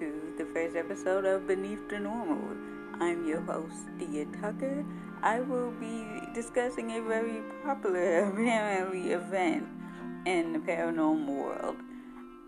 To the first episode of Beneath the Normal. I'm your host, Dia Tucker. I will be discussing a very popular, apparently, event in the paranormal world.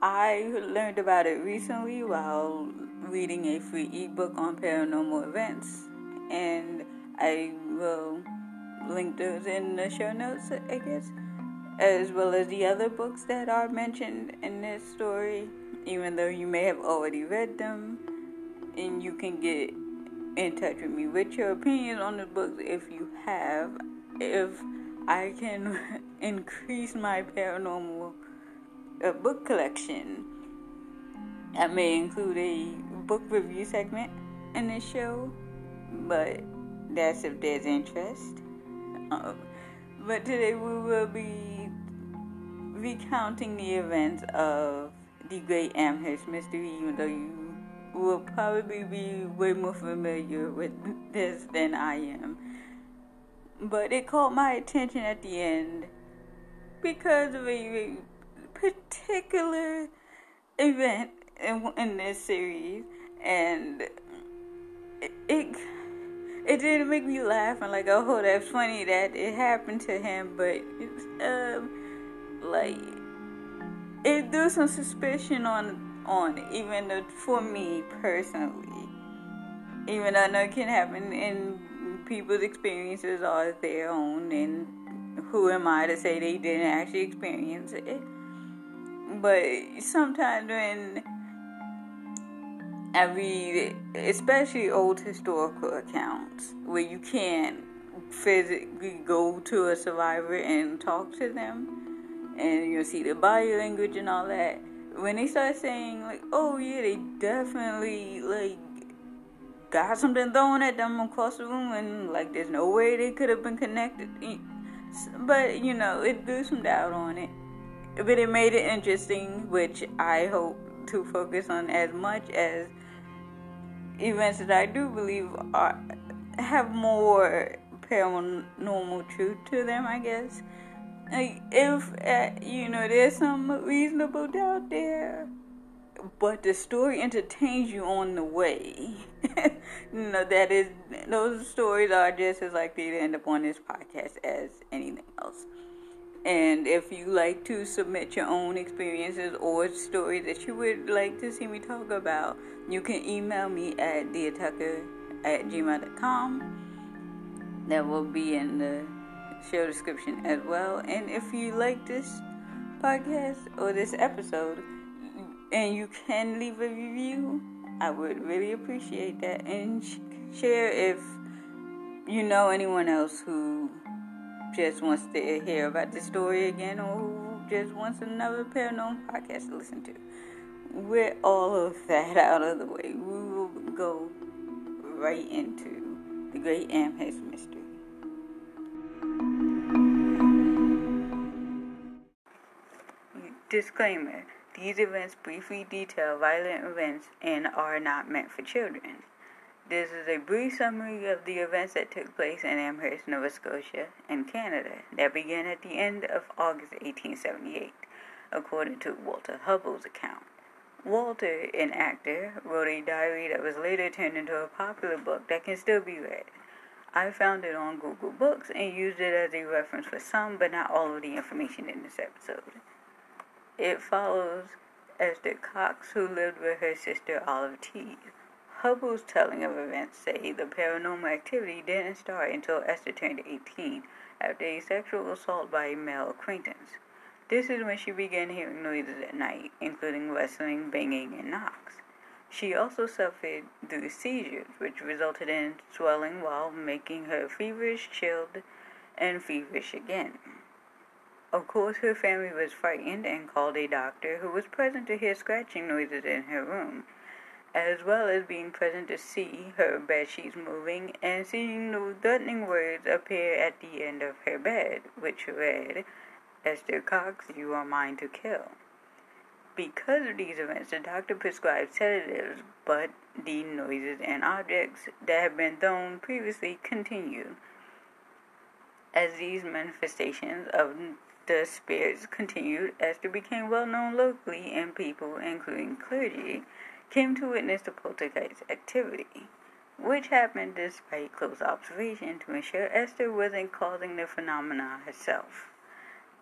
I learned about it recently while reading a free ebook on paranormal events, and I will link those in the show notes, I guess, as well as the other books that are mentioned in this story, even though you may have already read them, and you can get in touch with me with your opinions on the books if you have. If I can increase my paranormal uh, book collection, I may include a book review segment in this show, but that's if there's interest. Um, but today we will be recounting the events of Great Amherst Mystery, even though you will probably be way more familiar with this than I am. But it caught my attention at the end because of a particular event in, in this series, and it, it it didn't make me laugh and like, oh, that's funny that it happened to him, but it's um like it threw some suspicion on on even though for me personally. Even though I know it can happen and people's experiences are their own and who am I to say they didn't actually experience it? But sometimes when I read especially old historical accounts where you can't physically go to a survivor and talk to them and you'll see the body language and all that when they start saying like, "Oh yeah, they definitely like got something thrown at them across the room," and like, there's no way they could have been connected. But you know, it threw some doubt on it, but it made it interesting, which I hope to focus on as much as events that I do believe are have more paranormal truth to them. I guess if uh, you know there's some reasonable doubt there but the story entertains you on the way. You know that is those stories are just as likely to end up on this podcast as anything else. And if you like to submit your own experiences or stories that you would like to see me talk about you can email me at diatucker at gmail.com that will be in the show description as well. And if you like this podcast or this episode and you can leave a review, I would really appreciate that. And share if you know anyone else who just wants to hear about the story again or who just wants another paranormal podcast to listen to. With all of that out of the way, we will go right into the Great Amherst Mystery. Disclaimer These events briefly detail violent events and are not meant for children. This is a brief summary of the events that took place in Amherst, Nova Scotia, and Canada that began at the end of August 1878, according to Walter Hubbell's account. Walter, an actor, wrote a diary that was later turned into a popular book that can still be read. I found it on Google Books and used it as a reference for some, but not all of the information in this episode. It follows Esther Cox, who lived with her sister Olive Teed. Hubbell's telling of events say the paranormal activity didn't start until Esther turned 18 after a sexual assault by a male acquaintance. This is when she began hearing noises at night, including rustling, banging, and knocks. She also suffered through seizures, which resulted in swelling while making her feverish, chilled, and feverish again. Of course, her family was frightened and called a doctor who was present to hear scratching noises in her room, as well as being present to see her bed sheets moving and seeing the threatening words appear at the end of her bed, which read, Esther Cox, you are mine to kill. Because of these events, the doctor prescribed sedatives, but the noises and objects that had been thrown previously continued. As these manifestations of the spirits continued as they became well known locally, and people, including clergy, came to witness the poltergeist activity, which happened despite close observation to ensure Esther wasn't causing the phenomena herself.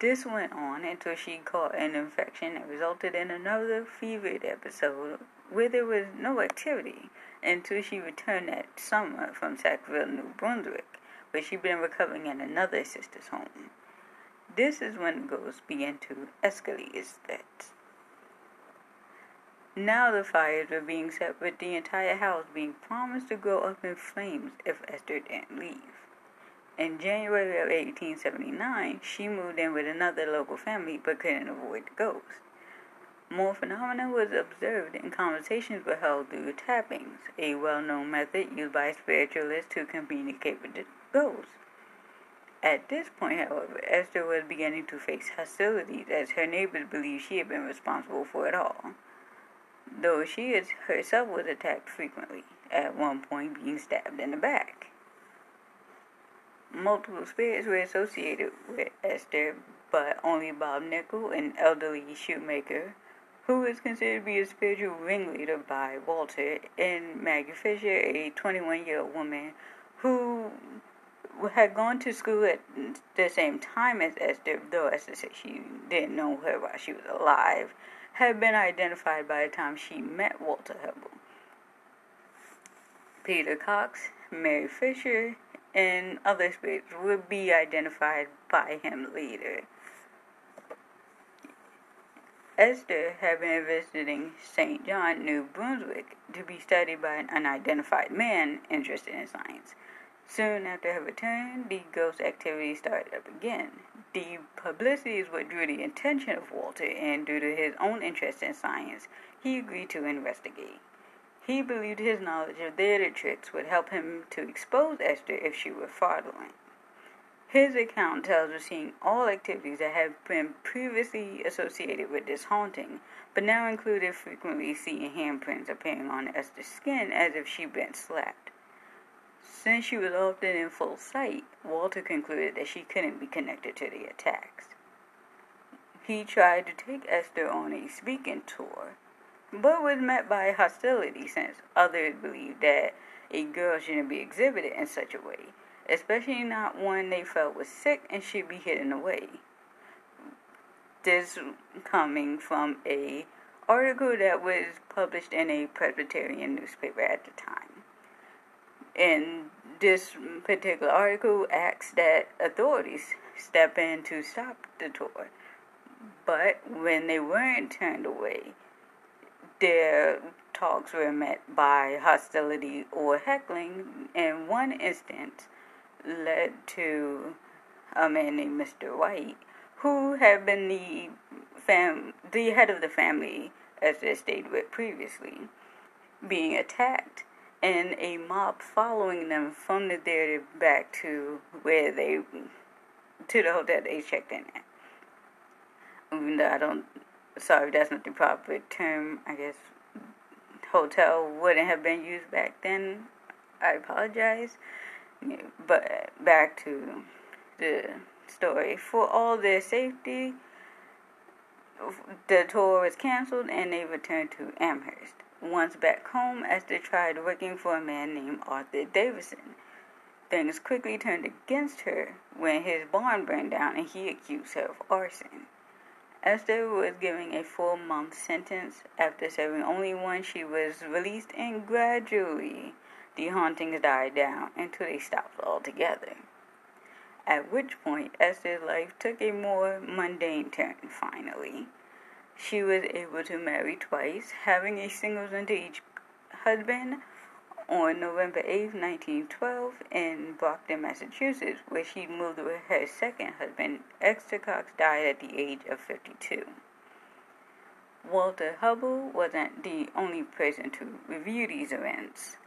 This went on until she caught an infection that resulted in another fevered episode where there was no activity until she returned that summer from Sackville, New Brunswick, where she'd been recovering in another sister's home. This is when ghosts began to escalate threats. Now the fires were being set with the entire house being promised to go up in flames if Esther didn't leave. In January of 1879, she moved in with another local family but couldn't avoid the ghost. More phenomena was observed and conversations were held through tappings, a well known method used by spiritualists to communicate with the ghosts. At this point, however, Esther was beginning to face hostilities as her neighbors believed she had been responsible for it all, though she herself was attacked frequently, at one point being stabbed in the back. Multiple spirits were associated with Esther, but only Bob Nickel, an elderly shoemaker, who was considered to be a spiritual ringleader by Walter, and Maggie Fisher, a 21 year old woman who had gone to school at the same time as Esther, though Esther said she didn't know her while she was alive, had been identified by the time she met Walter Hubbell. Peter Cox, Mary Fisher, and other spirits would be identified by him later. Esther had been visiting St. John, New Brunswick, to be studied by an unidentified man interested in science. Soon after her return, the ghost activity started up again. The publicity is what drew the attention of Walter, and due to his own interest in science, he agreed to investigate. He believed his knowledge of theater tricks would help him to expose Esther if she were fraudulent. His account tells of seeing all activities that had been previously associated with this haunting, but now included frequently seeing handprints appearing on Esther's skin as if she'd been slapped. Since she was often in full sight, Walter concluded that she couldn't be connected to the attacks. He tried to take Esther on a speaking tour, but was met by hostility since others believed that a girl shouldn't be exhibited in such a way, especially not one they felt was sick and should be hidden away. This coming from a article that was published in a Presbyterian newspaper at the time. And this particular article asks that authorities step in to stop the tour. But when they weren't turned away, their talks were met by hostility or heckling. In one instance, led to a man named Mr. White, who had been the fam- the head of the family as they stayed with previously, being attacked, and a mob following them from the theater back to where they to the hotel they checked in at. Even though I don't sorry, that's not the proper term. I guess hotel wouldn't have been used back then. I apologize. But back to the story. For all their safety, the tour was canceled and they returned to Amherst. Once back home, Esther tried working for a man named Arthur Davison. Things quickly turned against her when his barn burned down and he accused her of arson. Esther was given a four month sentence. After serving only one, she was released, and gradually the hauntings died down until they stopped altogether. At which point, Esther's life took a more mundane turn finally. She was able to marry twice, having a singles into each husband on November 8, 1912, in Brockton, Massachusetts, where she moved with her second husband. Esther Cox died at the age of 52. Walter Hubbell wasn't the only person to review these events.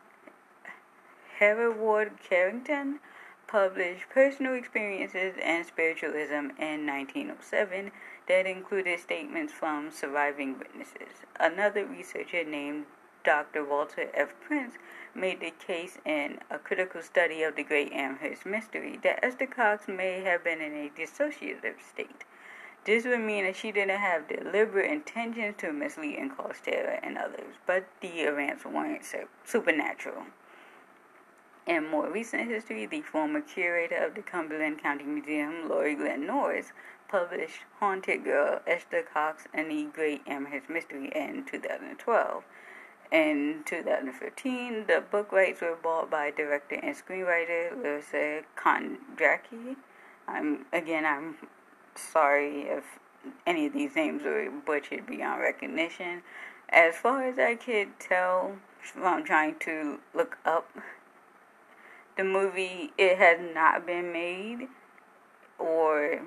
Hereward Carrington published personal experiences and spiritualism in 1907 that included statements from surviving witnesses. Another researcher named Dr. Walter F. Prince made the case in a critical study of the Great Amherst Mystery that Esther Cox may have been in a dissociative state This would mean that she didn't have deliberate intentions to mislead and cause terror in others, but the events weren't supernatural. In more recent history, the former curator of the Cumberland County Museum, Laurie Glenn Norris, published Haunted Girl, Esther Cox, and the Great Amherst Mystery in 2012. In 2015, the book rights were bought by director and screenwriter Larissa Kondracki. I'm again, I'm sorry if any of these names were butchered beyond recognition. As far as I could tell from trying to look up the movie it has not been made or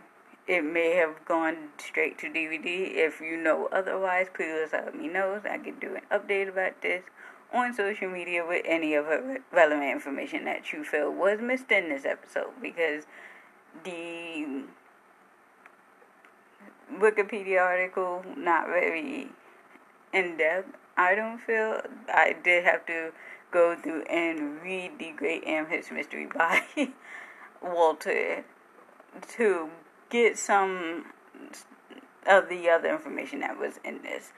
it may have gone straight to DVD. If you know otherwise, please let me know so I can do an update about this on social media with any of the relevant information that you feel was missed in this episode because the Wikipedia article not very in depth. I don't feel I did have to go through and read the Great Amherst Mystery by Walter to get some of the other information that was in this.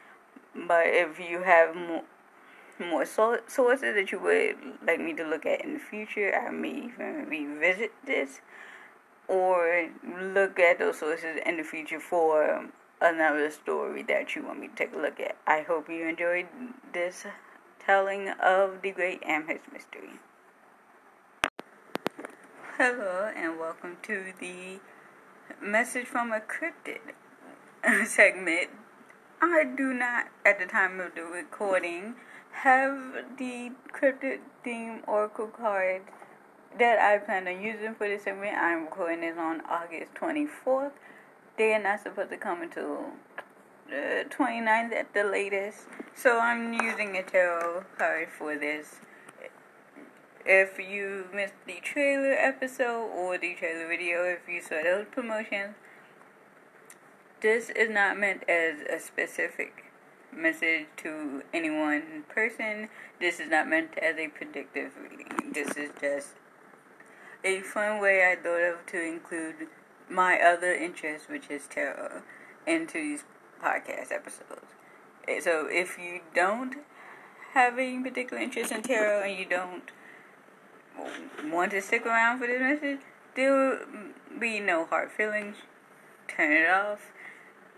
But if you have more, more sources that you would like me to look at in the future, I may even revisit this or look at those sources in the future for another story that you want me to take a look at. I hope you enjoyed this telling of the Great Amherst Mystery. Hello, and welcome to the Message from a Cryptid segment. I do not, at the time of the recording, have the cryptid theme oracle card that I plan on using for this segment. I'm recording this on August 24th. They are not supposed to come until the 29th at the latest. So I'm using a tarot card for this. If you missed the trailer episode or the trailer video, if you saw those promotions, this is not meant as a specific message to any one person. This is not meant as a predictive reading. This is just a fun way I thought of to include my other interest, which is tarot, into these podcast episodes. So if you don't have any particular interest in tarot and you don't want to stick around for this message, there will be no hard feelings. Turn it off.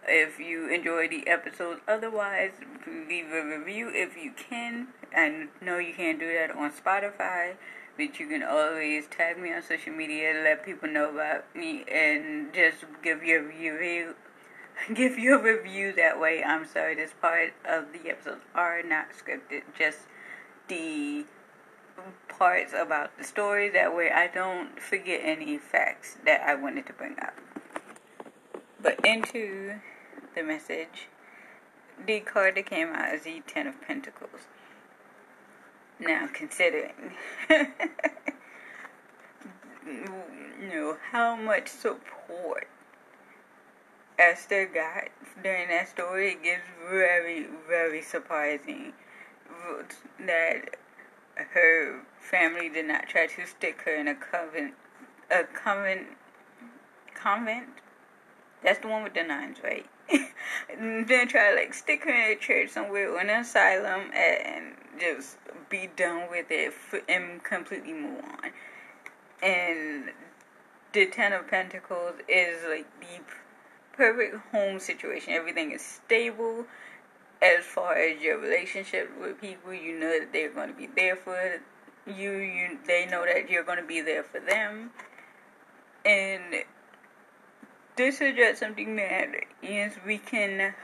If you enjoy the episodes, otherwise, leave a review if you can. I know you can't do that on Spotify, but you can always tag me on social media, let people know about me, and just give your review give you a review that way. I'm sorry, this part of the episodes are not scripted, just the parts about the story. That way, I don't forget any facts that I wanted to bring up. But into the message, the card that came out is the Ten of Pentacles. Now, considering. you know how much support Esther got during that story, it gets very, very surprising that her family did not try to stick her in a convent, a convent, convent. That's the one with the nuns, right? then try to like stick her in a church somewhere or an asylum and just be done with it and completely move on. And the Ten of Pentacles is like the perfect home situation. Everything is stable as far as your relationship with people. You know that they're going to be there for you. You they know that you're going to be there for them, and this is just something that yes we can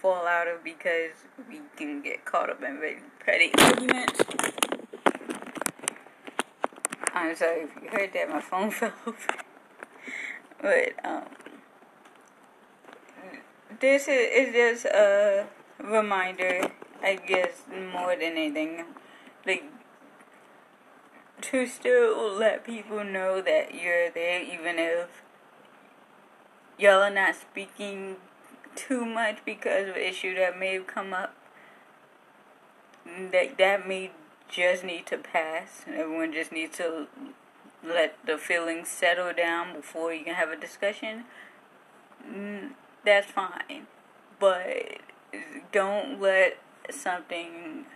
fall out of because we can get caught up in very petty arguments. I'm sorry if you heard that. My phone fell over. but um this is, is just a reminder, I guess, more than anything. Like, to still let people know that you're there, even if y'all are not speaking too much because of an issue that may have come up. That that may just need to pass. Everyone just needs to let the feelings settle down before you can have a discussion mm, that's fine. But don't let something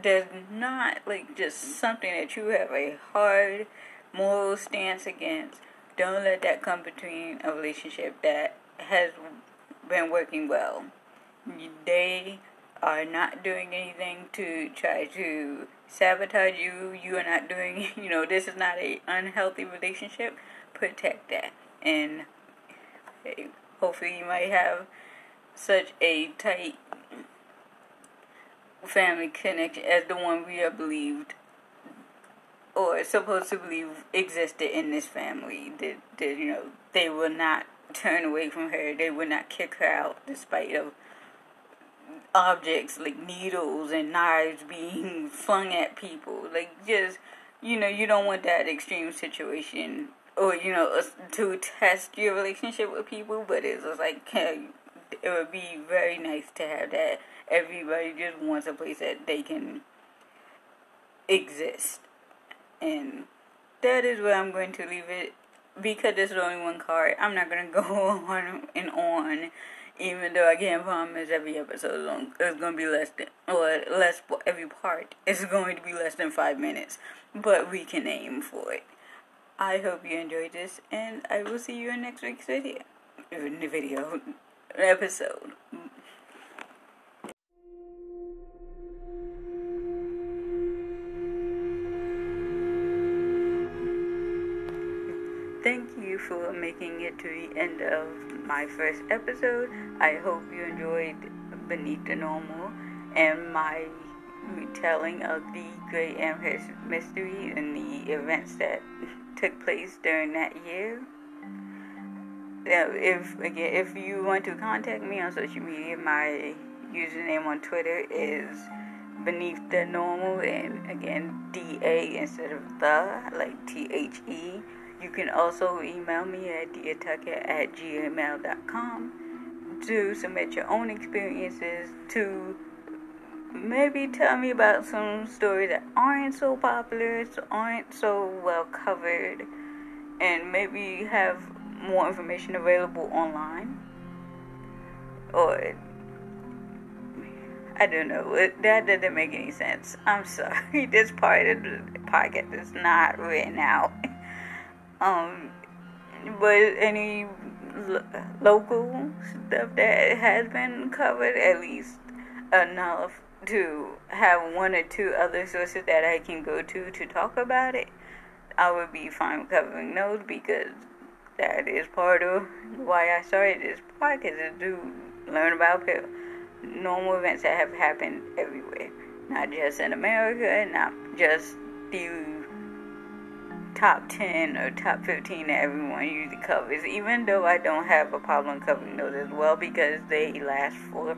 does not like just something that you have a hard moral stance against. Don't let that come between a relationship that has been working well. They are not doing anything to try to sabotage you. You are not doing, you know, this is not a unhealthy relationship. Protect that. And eh, hopefully you might have such a tight family connection as the one we have believed or supposed to believe existed in this family. That, that you know they will not turn away from her. They will not kick her out despite of objects like needles and knives being flung at people. Like just you know you don't want that extreme situation or you know to test your relationship with people. But it's just like it would be very nice to have that. Everybody just wants a place that they can exist and that is where I'm going to leave it because there's only one card. I'm not gonna go on and on, even though I can't promise every episode is going to be less than or less every part is going to be less than five minutes, but we can aim for it. I hope you enjoyed this, and I will see you in next week's video. In the video episode. thank you for making it to the end of my first episode. I hope you enjoyed Beneath the Normal and my retelling of the Great Amherst mystery and the events that took place during that year. If again, if you want to contact me on social media, my username on Twitter is beneath the normal, and again, D A instead of the, like T H E. You can also email me at diatucker at gmail.com to submit your own experiences, to maybe tell me about some stories that aren't so popular, aren't so well covered, and maybe have more information available online. Or, I don't know, that doesn't make any sense. I'm sorry, this part of the podcast is not written out. Um, but any lo- local stuff that has been covered, at least enough to have one or two other sources that I can go to to talk about it, I would be fine covering those because that is part of why I started this podcast is to learn about normal events that have happened everywhere, not just in America, not just the top 10 or top 15 that everyone usually covers, even though I don't have a problem covering those as well because they last for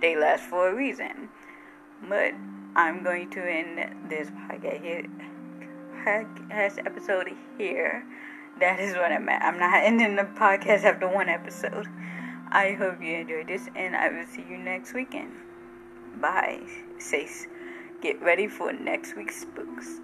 they last for a reason. But I'm going to end this podcast here, podcast episode here. That is what I meant. I'm not ending the podcast after one episode. I hope you enjoyed this, and I will see you next weekend. Bye. Say, get ready for next week's spooks.